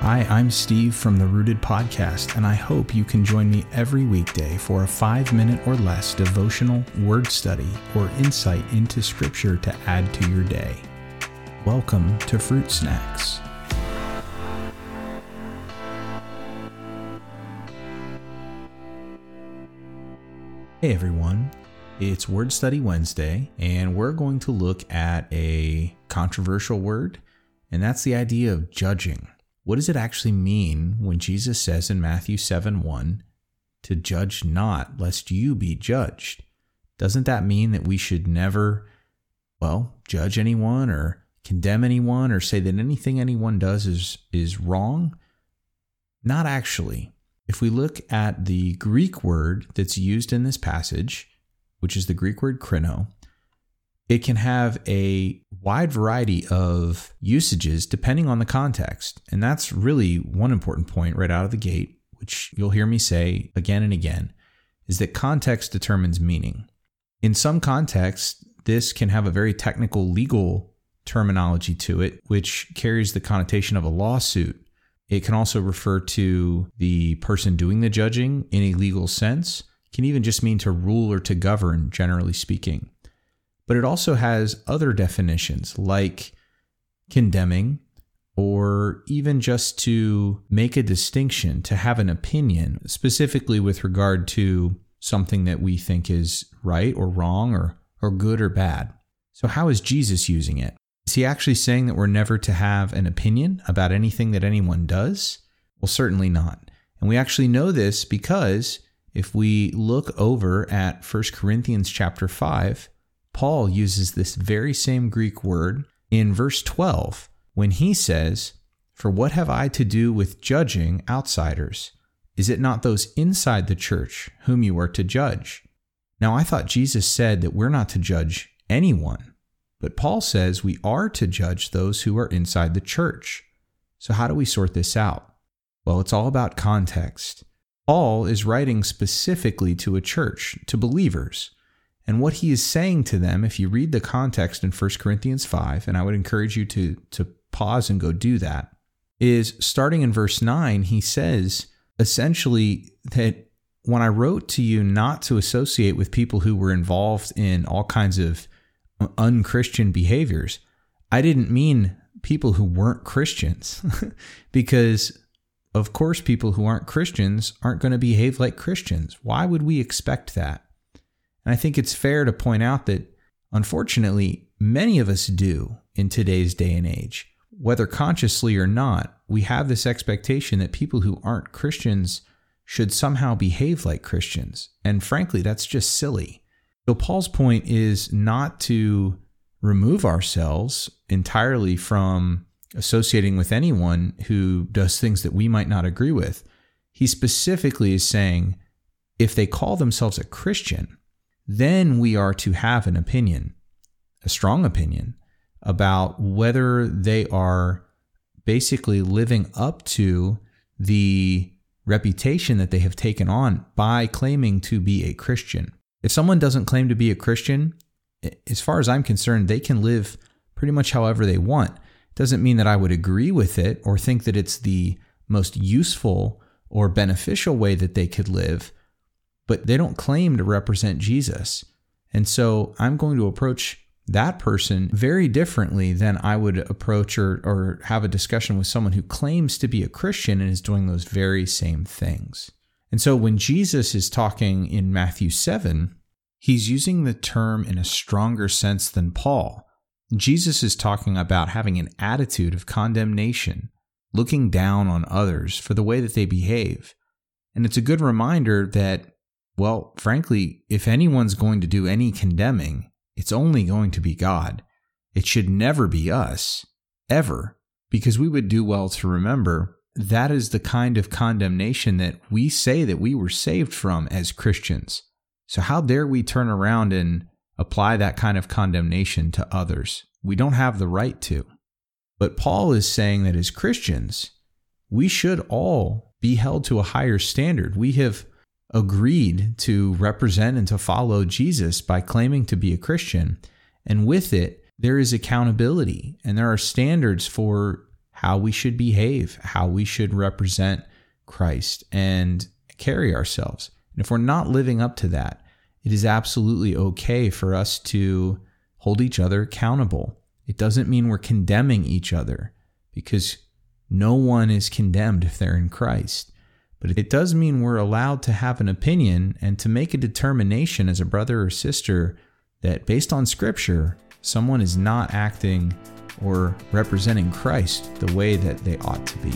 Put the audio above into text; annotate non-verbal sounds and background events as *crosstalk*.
Hi, I'm Steve from the Rooted Podcast, and I hope you can join me every weekday for a five minute or less devotional word study or insight into Scripture to add to your day. Welcome to Fruit Snacks. Hey everyone, it's Word Study Wednesday, and we're going to look at a controversial word, and that's the idea of judging. What does it actually mean when Jesus says in Matthew 7 1 to judge not, lest you be judged? Doesn't that mean that we should never, well, judge anyone or condemn anyone or say that anything anyone does is, is wrong? Not actually. If we look at the Greek word that's used in this passage, which is the Greek word krino, it can have a wide variety of usages depending on the context. And that's really one important point right out of the gate, which you'll hear me say again and again, is that context determines meaning. In some contexts, this can have a very technical legal terminology to it, which carries the connotation of a lawsuit it can also refer to the person doing the judging in a legal sense, it can even just mean to rule or to govern, generally speaking. But it also has other definitions like condemning or even just to make a distinction, to have an opinion, specifically with regard to something that we think is right or wrong or, or good or bad. So, how is Jesus using it? Is he actually saying that we're never to have an opinion about anything that anyone does? Well, certainly not. And we actually know this because if we look over at 1 Corinthians chapter 5, Paul uses this very same Greek word in verse 12 when he says, For what have I to do with judging outsiders? Is it not those inside the church whom you are to judge? Now, I thought Jesus said that we're not to judge anyone. But Paul says we are to judge those who are inside the church. So, how do we sort this out? Well, it's all about context. Paul is writing specifically to a church, to believers. And what he is saying to them, if you read the context in 1 Corinthians 5, and I would encourage you to, to pause and go do that, is starting in verse 9, he says essentially that when I wrote to you not to associate with people who were involved in all kinds of unchristian behaviors. I didn't mean people who weren't Christians, *laughs* because of course, people who aren't Christians aren't going to behave like Christians. Why would we expect that? And I think it's fair to point out that unfortunately, many of us do in today's day and age. Whether consciously or not, we have this expectation that people who aren't Christians should somehow behave like Christians. And frankly, that's just silly. So, Paul's point is not to remove ourselves entirely from associating with anyone who does things that we might not agree with. He specifically is saying if they call themselves a Christian, then we are to have an opinion, a strong opinion, about whether they are basically living up to the reputation that they have taken on by claiming to be a Christian. If someone doesn't claim to be a Christian, as far as I'm concerned, they can live pretty much however they want. It doesn't mean that I would agree with it or think that it's the most useful or beneficial way that they could live, but they don't claim to represent Jesus. And so I'm going to approach that person very differently than I would approach or, or have a discussion with someone who claims to be a Christian and is doing those very same things. And so when Jesus is talking in Matthew 7, he's using the term in a stronger sense than Paul. Jesus is talking about having an attitude of condemnation, looking down on others for the way that they behave. And it's a good reminder that, well, frankly, if anyone's going to do any condemning, it's only going to be God. It should never be us, ever, because we would do well to remember that is the kind of condemnation that we say that we were saved from as Christians. So, how dare we turn around and apply that kind of condemnation to others? We don't have the right to. But Paul is saying that as Christians, we should all be held to a higher standard. We have agreed to represent and to follow Jesus by claiming to be a Christian. And with it, there is accountability and there are standards for how we should behave, how we should represent Christ and carry ourselves. And if we're not living up to that, it is absolutely okay for us to hold each other accountable. It doesn't mean we're condemning each other because no one is condemned if they're in Christ. But it does mean we're allowed to have an opinion and to make a determination as a brother or sister that based on scripture, someone is not acting or representing Christ the way that they ought to be.